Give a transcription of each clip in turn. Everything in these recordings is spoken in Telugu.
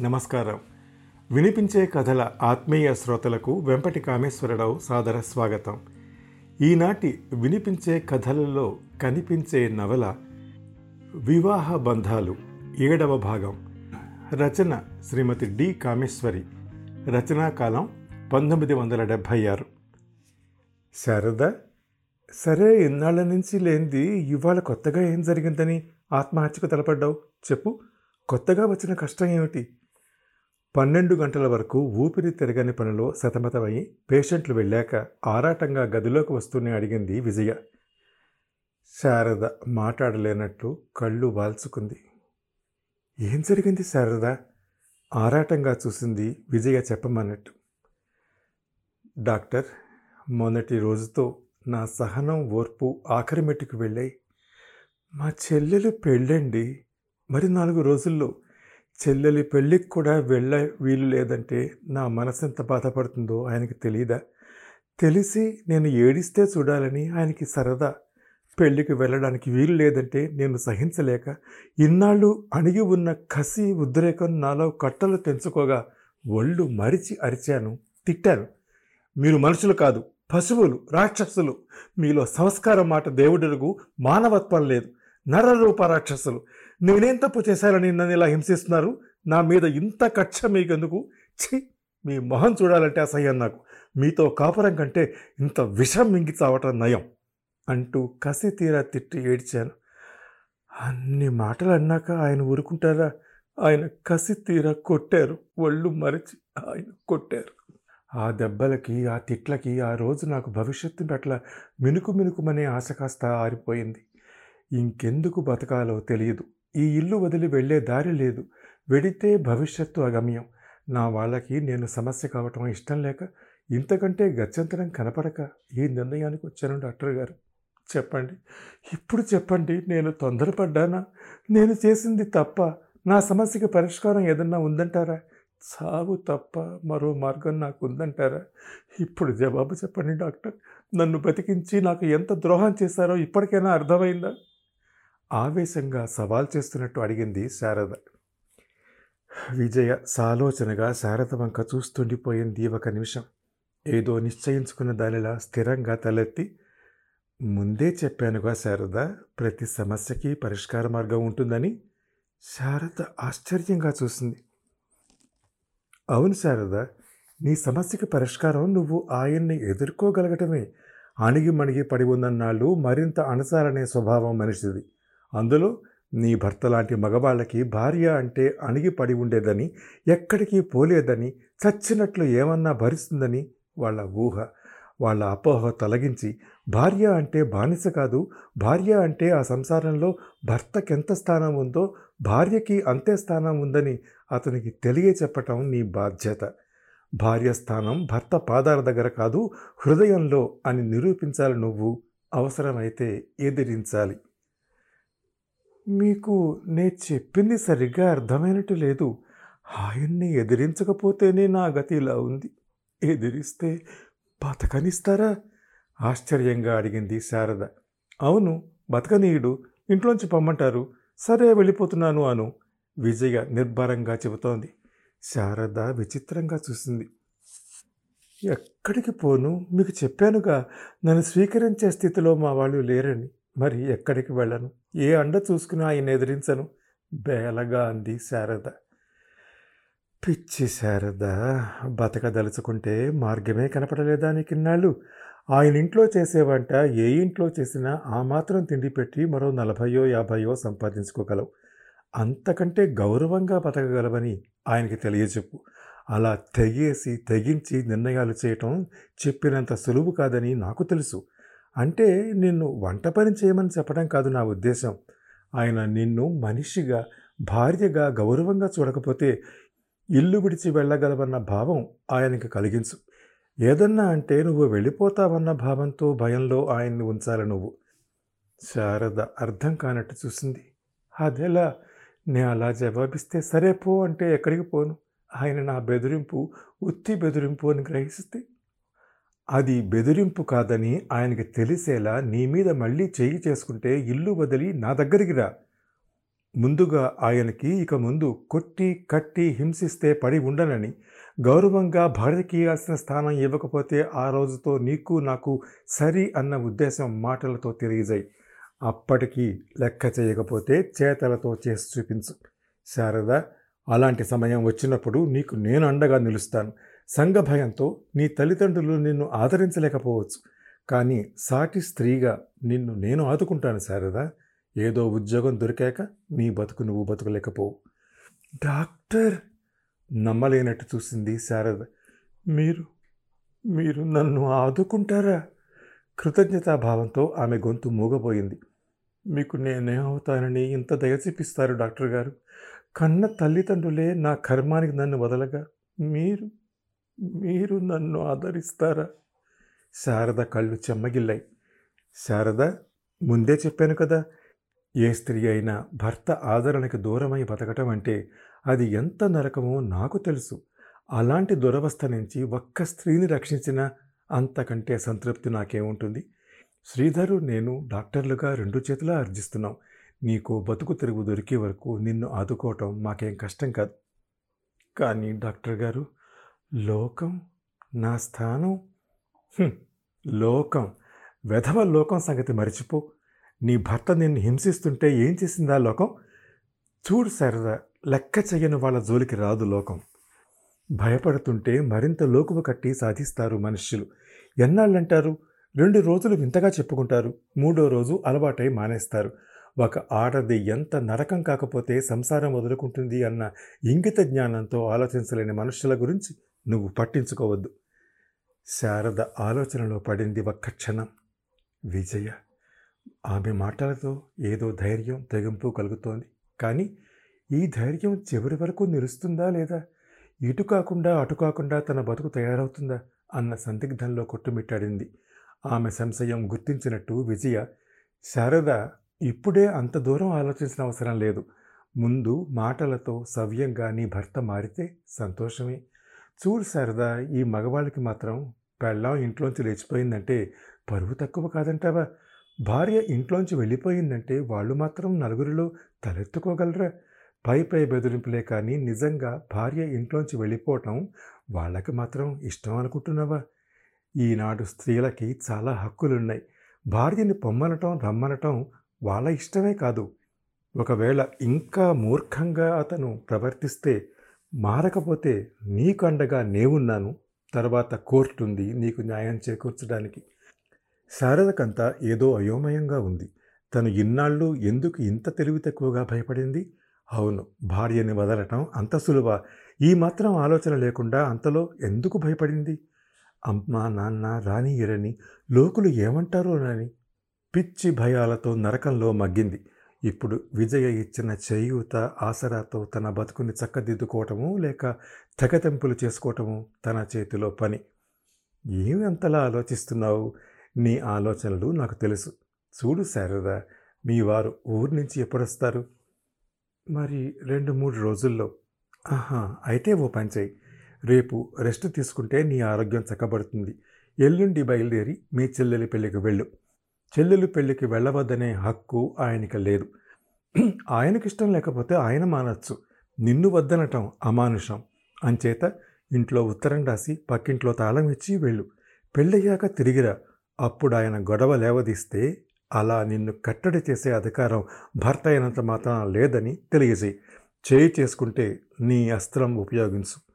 నమస్కారం. వినిపించే కథల ఆత్మీయ శ్రోతలకు వెంపటి కామేశ్వరరావు సాదర స్వాగతం. ఈనాటి వినిపించే కథలలో కనిపించే నవల వివాహ బంధాలు ఏడవ భాగం. రచన శ్రీమతి డి కామేశ్వరి. రచనాకాలం పంతొమ్మిది వందల డెబ్భై ఆరు. శారద సరే ఇన్నాళ్ళ నుంచి లేనిది ఇవాళ కొత్తగా ఏం జరిగిందని ఆత్మహత్యకు తలపడ్డావు? చెప్పు. కొత్తగా వచ్చిన కష్టం ఏమిటి? పన్నెండు గంటల వరకు ఊపిరి తిరగని పనిలో సతమతమై పేషెంట్లు వెళ్ళాక ఆరాటంగా గదిలోకి వస్తూనే అడిగింది విజయ. శారద మాట్లాడలేనట్లు కళ్ళు వాల్చుకుంది. ఏం జరిగింది శారద? ఆరాటంగా చూసింది విజయ చెప్పమన్నట్టు. డాక్టర్ మొదటి రోజుతో నా సహనం ఓర్పు ఆఖరి మెట్టుకు వెళ్ళాయి. మా చెల్లెలు పెళ్ళండి. మరి నాలుగు రోజుల్లో చెల్లెలి పెళ్ళికి కూడా వెళ్ళ వీలు లేదంటే నా మనసు ఎంత బాధపడుతుందో ఆయనకి తెలియదా తెలిసి నేను ఏడిస్తే చూడాలని ఆయనకి సరదా. పెళ్ళికి వెళ్ళడానికి వీలు లేదంటే నేను సహించలేక ఇన్నాళ్ళు అణిగి ఉన్న కసి ఉద్రేకం నాలో కట్టలు తెంచుకోగా ఒళ్ళు మరిచి అరిచాను తిట్టాను. మీరు మనుషులు కాదు పశువులు రాక్షసులు. మీలో సంస్కారం మాట దేవుడులకు మానవత్వం లేదు. నరరూప రాక్షసులు. నేనేం తప్పు చేశారని నన్ను ఇలా హింసిస్తున్నారు? నా మీద ఇంత కక్ష మీకెందుకు? ఛీ! మీ మొహం చూడాలంటే అసహ్యం నాకు. మీతో కాపురం కంటే ఇంత విషం మింగి చావటం నయం అంటూ కసి తీరా తిట్టి ఏడ్చాను. అన్ని మాటలు అన్నాక ఆయన ఊరుకుంటారా? ఆయన కసి తీరా కొట్టారు. ఒళ్ళు మరిచి ఆయన కొట్టారు. ఆ దెబ్బలకి ఆ తిట్లకి ఆ రోజు నాకు భవిష్యత్తు పట్ల మినుకు మినుకుమనే ఆశ కాస్త ఆరిపోయింది. ఇంకెందుకు బతకాలో తెలియదు. ఈ ఇల్లు వదిలి వెళ్ళే దారి లేదు. వెడితే భవిష్యత్తు అగమ్యం. నా వాళ్ళకి నేను సమస్య కావటం ఇష్టం లేక ఇంతకంటే గత్యంతరం కనపడక ఈ నిర్ణయానికి వచ్చాను డాక్టర్ గారు. చెప్పండి. ఇప్పుడు చెప్పండి. నేను తొందరపడ్డానా? నేను చేసింది తప్ప నా సమస్యకి పరిష్కారం ఏదన్నా ఉందంటారా? సాగు తప్ప మరో మార్గం నాకు ఉందంటారా ఇప్పుడు జవాబు చెప్పండి డాక్టర్. నన్ను బతికించి నాకు ఎంత ద్రోహం చేశారో ఇప్పటికైనా అర్థమైందా? ఆవేశంగా సవాల్ చేస్తున్నట్టు అడిగింది శారద. విజయ సాలోచనగా శారద వంక చూస్తుండిపోయింది ఒక నిమిషం. ఏదో నిశ్చయించుకున్న దానిలా స్థిరంగా తలెత్తి ముందే చెప్పానుగా శారద ప్రతి సమస్యకి పరిష్కార మార్గం ఉంటుందని శారద ఆశ్చర్యంగా చూసింది. అవును శారద నీ సమస్యకి పరిష్కారం నువ్వు ఆయన్ని ఎదుర్కోగలగటమే. అణిగి మణిగి పడి ఉన్నన్నాళ్ళు మరింత అణసారనే స్వభావం మనిషిది. అందులో నీ భర్త లాంటి మగవాళ్ళకి భార్య అంటే అణిగిపడి ఉండేదని ఎక్కడికి పోలేదని చచ్చినట్లు ఏమన్నా భరిస్తుందని వాళ్ళ ఊహ. వాళ్ళ అపోహ తొలగించి భార్య అంటే బానిస కాదు భార్య అంటే ఆ సంసారంలో భర్తకెంత స్థానం ఉందో భార్యకి అంతే స్థానం ఉందని అతనికి తెలియచెప్పటం నీ బాధ్యత. భార్య స్థానం భర్త పాదాల దగ్గర కాదు హృదయంలో అని నిరూపించాలి నువ్వు అవసరమైతే ఎదిరించాలి. మీకు నే చెప్పింది సరిగ్గా అర్థమైనట్టు లేదు. ఆయన్ని ఎదిరించకపోతేనే నా గతి ఇలా ఉంది. ఎదిరిస్తే బతకనిస్తారా? ఆశ్చర్యంగా అడిగింది శారద. అవును బతకనీయుడు. ఇంట్లోంచి పొమ్మంటారు. సరే వెళ్ళిపోతున్నాను అను. విజయ నిర్భరంగా చెబుతోంది. శారద విచిత్రంగా చూసింది. ఎక్కడికి పోను? మీకు చెప్పానుగా. నన్ను స్వీకరించే స్థితిలో మా వాళ్ళు లేరని. మరి ఎక్కడికి వెళ్ళను? ఏ అండ చూసుకుని ఆయన ఎదిరించను? బేలగా అంది శారద. పిచ్చి శారద. బతకదలుచుకుంటే మార్గమే కనపడలేదా నీకిన్నాళ్ళు? ఆయన ఇంట్లో చేసే వంట ఏ ఇంట్లో చేసినా ఆ మాత్రం తిండి పెట్టి మరో నలభయో యాభయో సంపాదించుకోగలవు. అంతకంటే గౌరవంగా బతకగలవని ఆయనకి తెలియచెప్పు. అలా తెగేసి తెగించి నిర్ణయాలు చేయటం చెప్పినంత సులువు కాదని నాకు తెలుసు. అంటే నిన్ను వంట పని చేయమని చెప్పడం కాదు నా ఉద్దేశం. ఆయన నిన్ను మనిషిగా భార్యగా గౌరవంగా చూడకపోతే ఇల్లు విడిచి వెళ్ళగలవన్న భావం ఆయనకి కలిగించు. ఏదన్నా అంటే నువ్వు వెళ్ళిపోతావన్న భావంతో భయంలో ఆయన్ని ఉంచాలి నువ్వు. శారద అర్థం కానట్టు చూసింది. అదెలా నే అలా జవాబిస్తే సరే పో అంటే ఎక్కడికి పోను? ఆయన నా బెదిరింపు ఉత్తి బెదిరింపు అని గ్రహిస్తే అది బెదిరింపు కాదని ఆయనకి తెలిసేలా నీ మీద మళ్ళీ చేయి చేసుకుంటే ఇల్లు వదిలి నా దగ్గరికి రా. ముందుగా ఆయనకి ఇక ముందు కొట్టి కట్టి హింసిస్తే పడి ఉండనని గౌరవంగా భార్యకి ఇవ్వాల్సిన స్థానం ఇవ్వకపోతే ఆ రోజుతో నీకు నాకు సరి అన్న ఉద్దేశం మాటలతో తెలియజేయి. అప్పటికి లెక్క చేయకపోతే చేతలతో చేసి చూపించు. శారద అలాంటి సమయం వచ్చినప్పుడు నీకు నేను అండగా నిలుస్తాను. సంఘ భయంతో నీ తల్లిదండ్రులు నిన్ను ఆదరించలేకపోవచ్చు. కానీ సాటి స్త్రీగా నిన్ను నేను ఆదుకుంటాను శారద. ఏదో ఉద్యోగం దొరికాక నీ బతుకు నువ్వు బతుకలేకపోవు. డాక్టర్! నమ్మలేనట్టు చూసింది శారద. మీరు మీరు నన్ను ఆదుకుంటారా? కృతజ్ఞతాభావంతో ఆమె గొంతు మూగపోయింది మీకు నేనేమవుతానని ఇంత దయ చూపిస్తారు డాక్టర్ గారు. కన్న తల్లిదండ్రులే నా కర్మానికి నన్ను వదలగా. మీరు మీరు నన్ను ఆదరిస్తారా? శారద కళ్ళు చెమ్మగిల్లాయి. శారద ముందే చెప్పాను కదా ఏ స్త్రీ అయినా భర్త ఆదరణకి దూరమై బతకటం అంటే అది ఎంత నరకమో నాకు తెలుసు. అలాంటి దురవస్థ నుంచి ఒక్క స్త్రీని రక్షించిన అంతకంటే సంతృప్తి నాకేముంటుంది? శ్రీధరు నేను డాక్టర్లుగా రెండు చేతులా అర్జిస్తున్నాం. నీకు బతుకు తిరుగు దొరికే వరకు నిన్ను ఆదుకోవటం మాకేం కష్టం కాదు. కానీ డాక్టర్ గారు లోకం నా స్థానం? లోకం. వెధవ లోకం సంగతి మరిచిపో. నీ భర్త నిన్ను హింసిస్తుంటే ఏం చేసిందా లోకం? చూడు సరదా లెక్క చెయ్యని వాళ్ళ జోలికి రాదు లోకం. భయపడుతుంటే మరింత లోకువ కట్టి సాధిస్తారు మనుష్యులు. ఎన్నాళ్ళంటారు? రెండు రోజులు వింతగా చెప్పుకుంటారు. మూడో రోజు అలవాటై మానేస్తారు. ఒక ఆడది ఎంత నరకం కాకపోతే సంసారం వదులుకుంటుంది అన్న ఇంగిత జ్ఞానంతో ఆలోచించలేని మనుషుల గురించి నువ్వు పట్టించుకోవద్దు. శారద ఆలోచనలో పడింది ఒక్క క్షణం. విజయ ఆమె మాటలతో ఏదో ధైర్యం తెగింపు కలుగుతోంది. కానీ ఈ ధైర్యం చివరి వరకు నిలుస్తుందా లేదా? ఇటు కాకుండా అటు కాకుండా తన బతుకు తయారవుతుందా? అన్న సందిగ్ధంలో కొట్టుమిట్టాడింది. ఆమె సంశయం గుర్తించినట్టు విజయ శారద ఇప్పుడే అంత దూరం ఆలోచించిన అవసరం లేదు. ముందు మాటలతో సవ్యంగా నీ భర్త మారితే సంతోషమే. చూడు సరదా ఈ మగవాళ్ళకి మాత్రం పెళ్ళాం ఇంట్లోంచి లేచిపోయిందంటే పరువు తక్కువ కాదంటావా? భార్య ఇంట్లోంచి వెళ్ళిపోయిందంటే వాళ్ళు మాత్రం నలుగురిలో తలెత్తుకోగలరా? పై పై బెదిరింపులే కానీ నిజంగా భార్య ఇంట్లోంచి వెళ్ళిపోవటం వాళ్ళకి మాత్రం ఇష్టం అనుకుంటున్నావా? ఈనాడు స్త్రీలకి చాలా హక్కులున్నాయి. భార్యని పొమ్మనటం రమ్మనటం వాళ్ళ ఇష్టమే కాదు. ఒకవేళ ఇంకా మూర్ఖంగా అతను ప్రవర్తిస్తే మారకపోతే నీకు అండగా నేవున్నాను తర్వాత కోర్టు ఉంది నీకు న్యాయం చేకూర్చడానికి. శారదకంతా ఏదో అయోమయంగా ఉంది. తను ఇన్నాళ్ళు ఎందుకు ఇంత తెలివి తక్కువగా భయపడింది? అవును భార్యని వదలటం అంత సులువ? ఈ మాత్రం ఆలోచన లేకుండా అంతలో ఎందుకు భయపడింది? అమ్మ నాన్న రానియరని లోకులు ఏమంటారో రాని పిచ్చి భయాలతో నరకంలో మగ్గింది. ఇప్పుడు విజయ ఇచ్చిన చేయూత ఆసరాతో తన బతుకుని చక్కదిద్దుకోవటము లేక తెగతెంపులు చేసుకోవటము తన చేతిలో పని. ఏమి ఆలోచిస్తున్నావు? నీ ఆలోచనలు నాకు తెలుసు. చూడు శారదా మీ వారు ఊరి నుంచి ఎప్పుడొస్తారు మరి రెండు మూడు రోజుల్లో. ఆహా అయితే ఓ పని చేయి రేపు రెస్ట్ తీసుకుంటే నీ ఆరోగ్యం చక్కబడుతుంది. ఎల్లుండి బయలుదేరి మీ చెల్లెలి పెళ్ళికి వెళ్ళు. చెల్లెలు పెళ్ళికి వెళ్ళవద్దనే హక్కు ఆయనకి లేదు. ఆయనకి ఇష్టం లేకపోతే ఆయన మానచ్చు. నిన్ను వద్దనటం అమానుషం. అంచేత ఇంట్లో ఉత్తరం రాసి పక్కింట్లో తాళం ఇచ్చి వెళ్ళు. పెళ్ళయ్యాక తిరిగిరా. అప్పుడు ఆయన గొడవ లేవదీస్తే అలా నిన్ను కట్టడి చేసే అధికారం భర్త అయినంత మాత్రం లేదని తెలియజేయి. చేయి చేసుకుంటే నీ అస్త్రం ఉపయోగించు.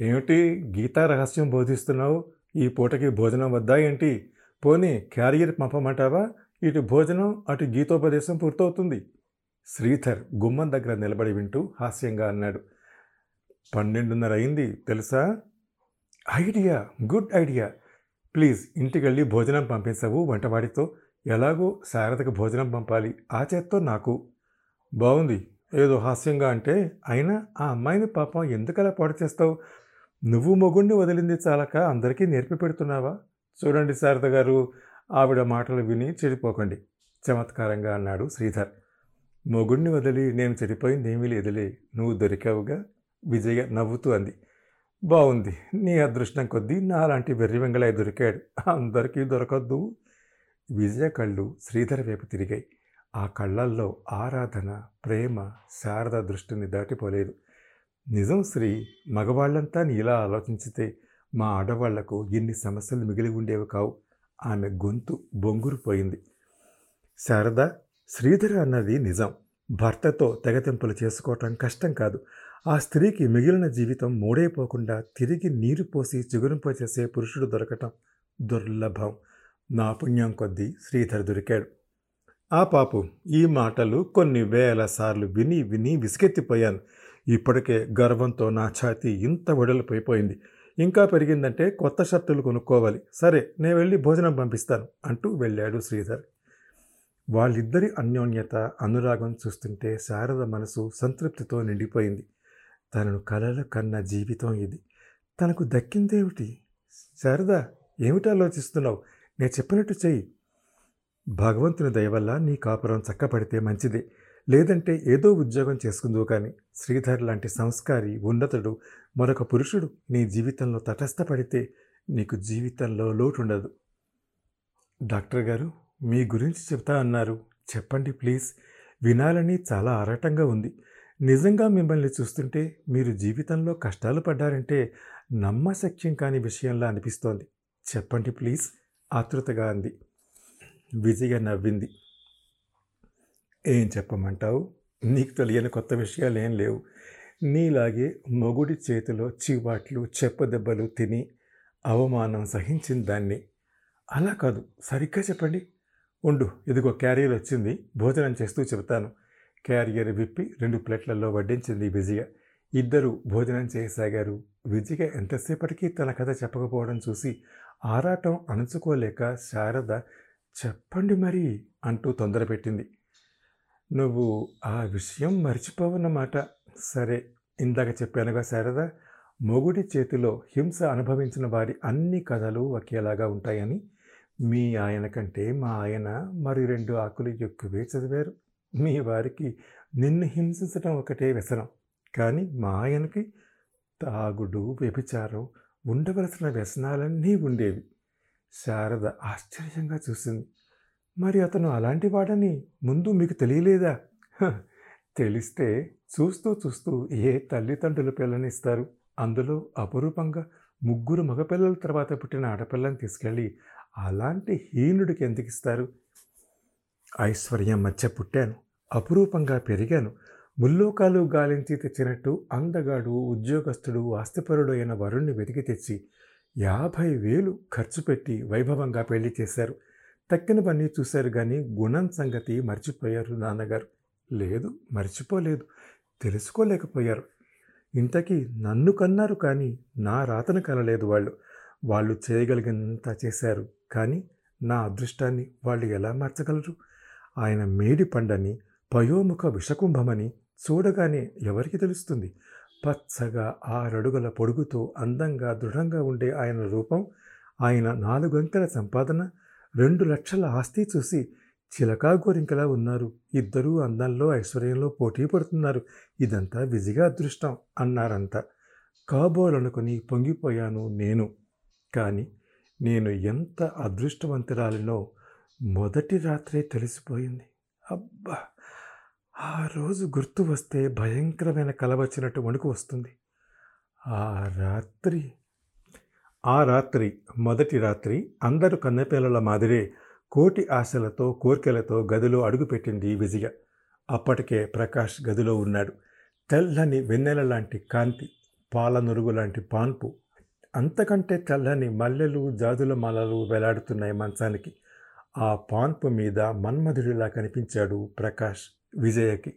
ఏమిటి గీతా రహస్యం బోధిస్తున్నావు? ఈ పూటకి భోజనం వద్దా ఏంటి? పోనీ క్యారియర్ పంపమంటావా? ఇటు భోజనం అటు గీతోపదేశం పూర్తవుతుంది. శ్రీధర్ గుమ్మం దగ్గర నిలబడి వింటూ హాస్యంగా అన్నాడు. పన్నెండున్నర అయింది తెలుసా? ఐడియా! Good idea! ప్లీజ్ ఇంటికి వెళ్ళి భోజనం పంపించవు వంటవాడితో. ఎలాగో శారదకు భోజనం పంపాలి. ఆ చేత్తో నాకు. బాగుంది ఏదో హాస్యంగా అంటే అయినా ఆ అమ్మాయిని పాపం ఎందుకలా పాడు చేస్తావు? నువ్వు మొగుణ్ణి వదిలింది చాలక అందరికీ నేర్పి పెడుతున్నావా? చూడండి శారద గారు ఆవిడ మాటలు విని చెడిపోకండి. చమత్కారంగా అన్నాడు శ్రీధర్. మొగుణ్ణి వదిలి నేను చెడిపోయింది ఏమీ లేదులే. నువ్వు దొరికావుగా? విజయ నవ్వుతూ అంది. బాగుంది నీ అదృష్టం కొద్దీ నాలాంటి వెర్రి వెంగళాయ దొరికాడు. అందరికీ దొరకద్దు. విజయ కళ్ళు శ్రీధర్ వైపు తిరిగాయి. ఆ కళ్ళల్లో ఆరాధన ప్రేమ శారద దృష్టిని దాటిపోలేదు. నిజం శ్రీ మగవాళ్ళంతా నీలా ఆలోచించితే మా ఆడవాళ్ళకు ఎన్ని సమస్యలు మిగిలి ఉండేవి కావు. ఆమె గొంతు బొంగురుపోయింది. శారద శ్రీధర అన్నది నిజం. భర్తతో తెగతింపులు చేసుకోవటం కష్టం కాదు. ఆ స్త్రీకి మిగిలిన జీవితం మూడైపోకుండా తిరిగి నీరు పోసి చిగురింపచేసే పురుషుడు దొరకటం దుర్లభం. నా పుణ్యం కొద్దీ శ్రీధర్ దొరికాడు. ఆ పాపు ఈ మాటలు కొన్ని వేల సార్లు విని విని విసిగెత్తిపోయాను ఇప్పటికే గర్వంతో నా ఛాతీ ఇంత వెడలిపోయిపోయింది ఇంకా పెరిగిందంటే కొత్త షర్టులు కొనుక్కోవాలి. సరే నేను వెళ్ళి భోజనం పంపిస్తాను అంటూ వెళ్ళాడు శ్రీధర్. వాళ్ళిద్దరి అన్యోన్యత అనురాగం చూస్తుంటే శారద మనసు సంతృప్తితో నిండిపోయింది. తనను కలలు కన్న జీవితం ఇది. తనకు దక్కిందేమిటి? శారద ఏమిటి ఆలోచిస్తున్నావు? నేను చెప్పినట్టు చెయ్యి. భగవంతుని దయవల్ల నీ కాపురం చక్కపడితే మంచిదే. లేదంటే ఏదో ఉద్యోగం చేసుకుందువు కానీ శ్రీధర్ లాంటి సంస్కారి ఉన్నతుడు మరొక పురుషుడు నీ జీవితంలో తటస్థపడితే నీకు జీవితంలో లోటుండదు. డాక్టర్ గారు మీ గురించి చెప్తా అన్నారు. చెప్పండి ప్లీజ్. వినాలని చాలా ఆరాటంగా ఉంది. నిజంగా మిమ్మల్ని చూస్తుంటే మీరు జీవితంలో కష్టాలు పడ్డారంటే నమ్మశక్యం కాని విషయంలా అనిపిస్తోంది. చెప్పండి ప్లీజ్. ఆతృతగా అంది. విజయ నవ్వింది. ఏం చెప్పమంటావు? నీకు తెలియని కొత్త విషయాలు ఏం లేవు. నీలాగే మొగుడి చేతిలో చీవాట్లు చెప్పదెబ్బలు తిని అవమానం సహించిన దాన్ని. అలా కాదు. సరిగ్గా చెప్పండి. ఉండు. ఇదిగో క్యారియర్ వచ్చింది. భోజనం చేస్తూ చెబుతాను. క్యారియర్ విప్పి రెండు ప్లేట్లలో వడ్డించింది విజయ. ఇద్దరు భోజనం చేయసాగారు. విజయ ఎంతసేపటికి తన కథ చెప్పకపోవడం చూసి ఆరాటం అణుచుకోలేక శారద చెప్పండి మరి అంటూ తొందరపెట్టింది. నువ్వు ఆ విషయం మర్చిపోవన్నమాట. సరే ఇందాక చెప్పానుగా శారదా మొగుడి చేతిలో హింస అనుభవించిన వారి అన్ని కథలు ఒకేలాగా ఉంటాయని మీ ఆయన కంటే మా ఆయన మరి రెండు ఆకులు ఎక్కువే చదివారు. మీ వారికి నిన్ను హింసించడం ఒకటే వ్యసనం. కానీ మా ఆయనకి తాగుడు వ్యభిచారం ఉండవలసిన వ్యసనాలన్నీ ఉండేవి. శారద ఆశ్చర్యంగా చూసింది. మరి అతను అలాంటి వాడని ముందు మీకు తెలియలేదా? హ, తెలిస్తే చూస్తూ చూస్తూ ఏ తల్లిదండ్రుల పిల్లనిస్తారు అందులో అపురూపంగా ముగ్గురు మగపిల్లల తర్వాత పుట్టిన ఆడపిల్లని తీసుకెళ్ళి అలాంటి హీనుడికి ఎందుకు ఇస్తారు? ఐశ్వర్యం మధ్య పుట్టాను అపురూపంగా పెరిగాను ముల్లోకాలు గాలించి తెచ్చినట్టు అందగాడు ఉద్యోగస్తుడు ఆస్తిపరుడు అయిన వరుణ్ణి వెతికి తెచ్చి యాభై వేలు ఖర్చు పెట్టి వైభవంగా పెళ్ళి చేశారు. తక్కినవన్నీ చూశారు కానీ గుణం సంగతి మర్చిపోయారు నాన్నగారు. లేదు మర్చిపోలేదు. తెలుసుకోలేకపోయారు. ఇంతకీ నన్ను కన్నారు కానీ నా రాతను కనలేదు వాళ్ళు. వాళ్ళు చేయగలిగినంత చేశారు కానీ నా అదృష్టాన్ని వాళ్ళు ఎలా మార్చగలరు? ఆయన మేడి పండని పయోముఖ విషకుంభమని చూడగానే ఎవరికి తెలుస్తుంది? పచ్చగా ఆరడుగుల పొడుగుతో అందంగా దృఢంగా ఉండే ఆయన రూపం ఆయన నాలుగంకెల సంపాదన రెండు లక్షల ఆస్తి చూసి చిలకా గోరింకలా ఉన్నారు. ఇద్దరూ అందంలో ఐశ్వర్యంలో పోటీ పడుతున్నారు. ఇదంతా విజిగా అదృష్టం అన్నారంతా కాబోలనుకుని పొంగిపోయాను నేను. కానీ నేను ఎంత అదృష్టవంతురాలినో మొదటి రాత్రే తెలిసిపోయింది. అబ్బా! ఆ రోజు గుర్తు వస్తే భయంకరమైన కల వచ్చినట్టు వణుకు వస్తుంది. ఆ రాత్రి ఆ రాత్రి మొదటి రాత్రి అందరు కన్నెపిల్లల మాదిరే కోటి ఆశలతో కోర్కెలతో గదిలో అడుగుపెట్టింది విజయ. అప్పటికే ప్రకాష్ గదిలో ఉన్నాడు. తెల్లని వెన్నెల లాంటి కాంతి పాలనురుగు లాంటి పాన్పు అంతకంటే తెల్లని మల్లెలు జాజుల మాలలు వేలాడుతున్నాయి మంచానికి. ఆ పాన్పు మీద మన్మధుడిలా కనిపించాడు ప్రకాష్ విజయకి.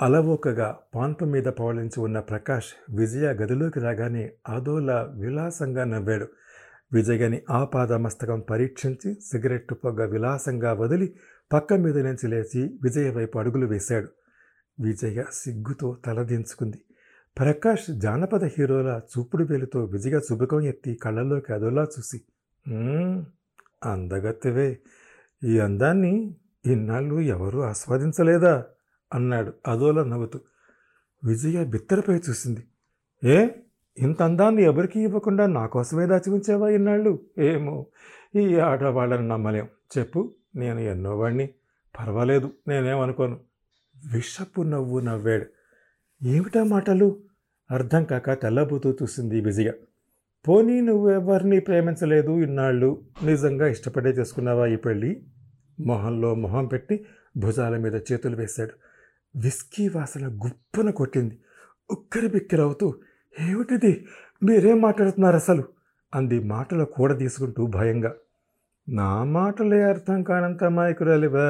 అలవోకగా పాన్పు మీద పవలించి ఉన్న ప్రకాష్ విజయ గదిలోకి రాగానే అదోలా విలాసంగా నవ్వాడు. విజయని ఆపాదమస్తకం పరీక్షించి సిగరెట్టు పొగ విలాసంగా వదిలి పక్క మీద నుంచి లేచి విజయ వైపు అడుగులు వేశాడు. విజయ సిగ్గుతో తలదించుకుంది ప్రకాష్ జానపద హీరోల చూపుడు వేలుతో విజయ శుభకం ఎత్తి కళ్ళల్లోకి అదోలా చూసి "మ్మ్, అందగత్తెవే ఈ అందాన్ని ఇన్నాళ్ళు ఎవరూ ఆస్వాదించలేదా? అన్నాడు. అదోలా నవ్వుతూ. విజయ బిత్తరపై చూసింది. ఏ? ఇంత అందాన్ని ఎవరికి ఇవ్వకుండా నా కోసమే దాచి ఉంచావా ఇన్నాళ్ళు? ఏమో ఈ ఆటవాళ్ళని నమ్మలేం. చెప్పు నేను ఎన్నో వాడిని పర్వాలేదు నేనేమనుకోను. విషపు నవ్వు నవ్వాడు. ఏమిటా మాటలు? అర్థం కాక తెల్లబూతూ చూసింది విజయ. పోనీ నువ్వెవరిని ప్రేమించలేదు ఇన్నాళ్ళు? నిజంగా ఇష్టపడే చేసుకున్నావా ఈ పెళ్ళి? మొహంలో మొహం పెట్టి భుజాల మీద చేతులు వేశాడు. విస్కీ వాసన గుప్పన కొట్టింది. ఉక్కరి బిక్కిరవుతూ ఏమిటిది? మీరేం మాట్లాడుతున్నారు అసలు? అంది మాటలు కూడా తీసుకుంటూ భయంగా. నా మాటలే అర్థం కానంత మాయకురాలివా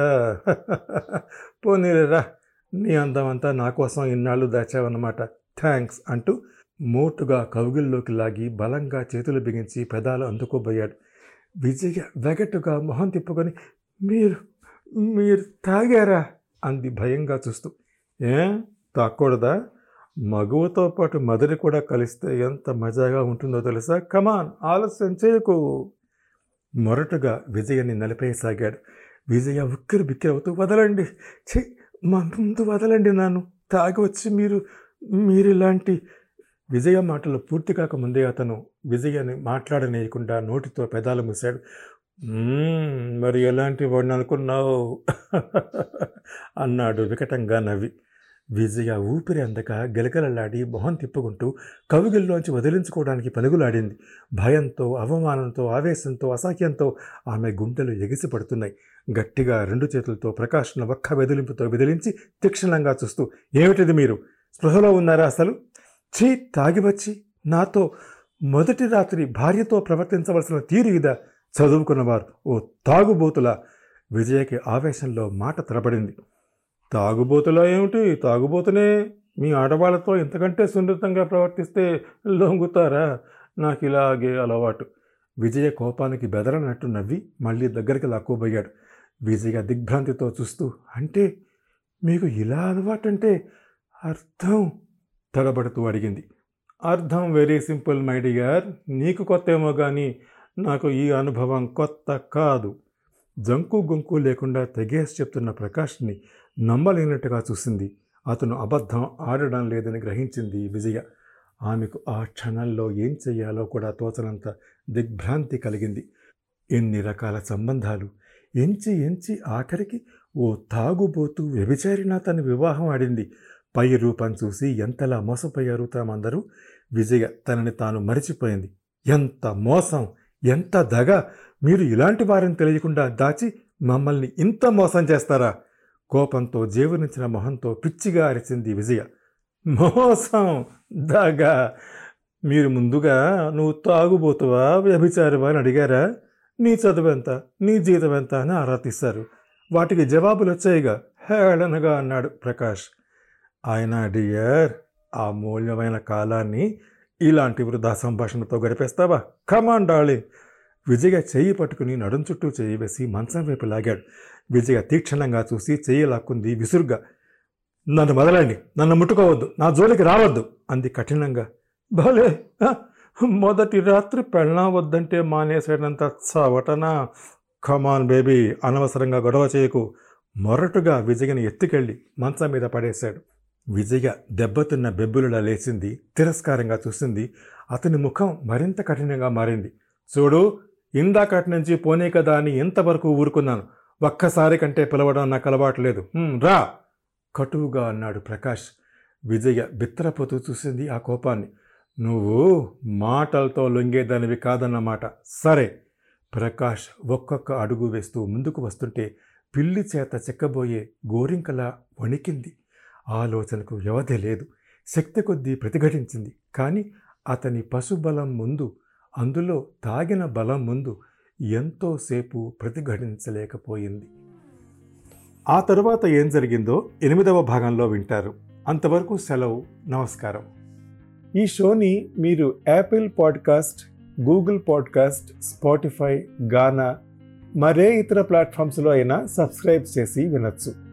పోనీలేరా నీ అందమంతా నా కోసం ఇన్నాళ్ళు దాచావన్నమాట. థ్యాంక్స్ అంటూ మోటుగా కౌగిల్లోకి లాగి బలంగా చేతులు బిగించి పెదాలు అందుకోబోయాడు. విజయ వెగట్టుగా మొహం తిప్పుకొని మీరు మీరు తాగారా? అంది భయంగా చూస్తూ. ఏ? తాకూడదా మగువతో పాటు మదరి కూడా కలిస్తే ఎంత మజాగా ఉంటుందో తెలుసా? కమాన్ ఆలస్యం చేయకు. మొరటుగా విజయని నలిపేయసాగాడు. విజయ ఉక్కిరి బిక్కిరవుతూ వదలండి. ఛీ మా ముందు వదలండి నన్ను. తాగి వచ్చి మీరు మీరు ఇలాంటి విజయ మాటలు పూర్తి కాకముందే అతను విజయని మాట్లాడనేయకుండా నోటితో పెదాలు మూశాడు. మరి ఎలాంటి వాడిని అనుకున్నావు? అన్నాడు వికటంగా నవ్వి. విజయ ఊపిరి అందక గెలగలలాడి మొహం తిప్పుకుంటూ కవిగిల్లోంచి వదిలించుకోవడానికి పలుగులాడింది. భయంతో అవమానంతో ఆవేశంతో అసహ్యంతో ఆమె గుండెలు ఎగిసిపడుతున్నాయి గట్టిగా రెండు చేతులతో ప్రకాష్ను ఒక్క వెదిలింపుతో విదిలించి తీక్షణంగా చూస్తూ ఏమిటిది మీరు? స్పృహలో ఉన్నారా అసలు? ఛీ తాగివచ్చి నాతో మొదటి రాత్రి భార్యతో ప్రవర్తించవలసిన తీరు ఇదా? చదువుకున్నవారు ఓ తాగుబోతుల విజయకి ఆవేశంలో మాట తలబడింది తాగుబోతులా ఏమిటి? తాగుబోతునే మీ ఆడవాళ్ళతో ఇంతకంటే సున్నితంగా ప్రవర్తిస్తే లొంగుతారా? నాకు ఇలాగే అలవాటు. విజయ కోపానికి బెదరనట్టు నవ్వి మళ్ళీ దగ్గరికి లాక్కోబోయాడు. విజయ దిగ్భ్రాంతితో చూస్తూ అంటే మీకు ఇలా అలవాటంటే అర్థం? తడబడుతూ అడిగింది. అర్థం వెరీ సింపుల్ మై డియర్ నీకు కొత్త ఏమో కానీ నాకు ఈ అనుభవం కొత్త కాదు. జంకు గొంకు లేకుండా తెగేసి చెప్తున్న ప్రకాష్ని నమ్మలేనట్టుగా చూసింది. అతను అబద్ధం ఆడడం లేదని గ్రహించింది విజయ. ఆమెకు ఆ క్షణంలో ఏం చేయాలో కూడా తోచనంత దిగ్భ్రాంతి కలిగింది. ఎన్ని రకాల సంబంధాలు. ఎంచి ఎంచి ఆఖరికి ఓ తాగుబోతూ వ్యభిచారిన తన వివాహం ఆడింది. పై రూపం చూసి ఎంతలా మోసపోయారు తామందరూ. విజయ తనని తాను మరిచిపోయింది. ఎంత మోసం! ఎంత దగ? మీరు ఇలాంటి వారిని తెలియకుండా దాచి మమ్మల్ని ఇంత మోసం చేస్తారా? కోపంతో జీవనించిన మొహంతో పిచ్చిగా అరిచింది విజయ. మోసం దగ. మీరు ముందుగా నువ్వు తాగుబోతువా వ్యభిచారువా అని అడిగారా? నీ చదువెంత నీ జీతం ఎంత అని ఆరా తీశారు. వాటికి జవాబులు వచ్చాయిగా. హేళనగా అన్నాడు ప్రకాష్. ఆయన డియర్ ఆ మూల్యమైన కాలాన్ని ఇలాంటి వృధా సంభాషణతో గడిపేస్తావా? కమాన్ డార్లింగ్ విజయ చెయ్యి పట్టుకుని నడుం చుట్టూ చేయి వేసి మంచం వైపు లాగాడు. విజయ తీక్షణంగా చూసి చెయ్యి లాక్కుంది విసురుగా నన్ను మొదలండి నన్ను ముట్టుకోవద్దు. నా జోలికి రావద్దు అంది కఠినంగా. భలే మొదటి రాత్రి పెళ్ళా వద్దంటే మానేసేటంత చవటనా? కమాన్ బేబీ అనవసరంగా గొడవ చేయకు. మొరటుగా విజయని ఎత్తుకెళ్ళి మంచం మీద పడేశాడు. విజయ దెబ్బతిన్న బెబ్బులులా లేచింది తిరస్కారంగా చూసింది. అతని ముఖం మరింత కఠినంగా మారింది. చూడు ఇందాకటి నుంచి పోనే కదా అని ఇంతవరకు ఊరుకున్నాను. ఒక్కసారి కంటే పిలవడం నాకు అలవాటు లేదు. రా! కటువుగా అన్నాడు ప్రకాష్. విజయ బిత్తరపోతూ చూసింది ఆ కోపాన్ని. నువ్వు మాటలతో లొంగేదానివి కాదన్నమాట. సరే! ప్రకాష్ ఒక్కొక్క అడుగు వేస్తూ ముందుకు వస్తుంటే పిల్లి చేత చెక్కబోయే గోరింకలా వణికింది. ఆలోచనకు వ్యవధి లేదు. శక్తి కొద్దీ ప్రతిఘటించింది. కానీ అతని పశుబలం ముందు అందులో తాగిన బలం ముందు ఎంతోసేపు ప్రతిఘటించలేకపోయింది. ఆ తరువాత ఏం జరిగిందో ఎనిమిదవ భాగంలో వింటారు. అంతవరకు సెలవు. నమస్కారం. ఈ షోని మీరు Apple podcast Google podcast Spotify Gaana మరే ఇతర ప్లాట్ఫామ్స్లో అయినా సబ్స్క్రైబ్ చేసి వినొచ్చు.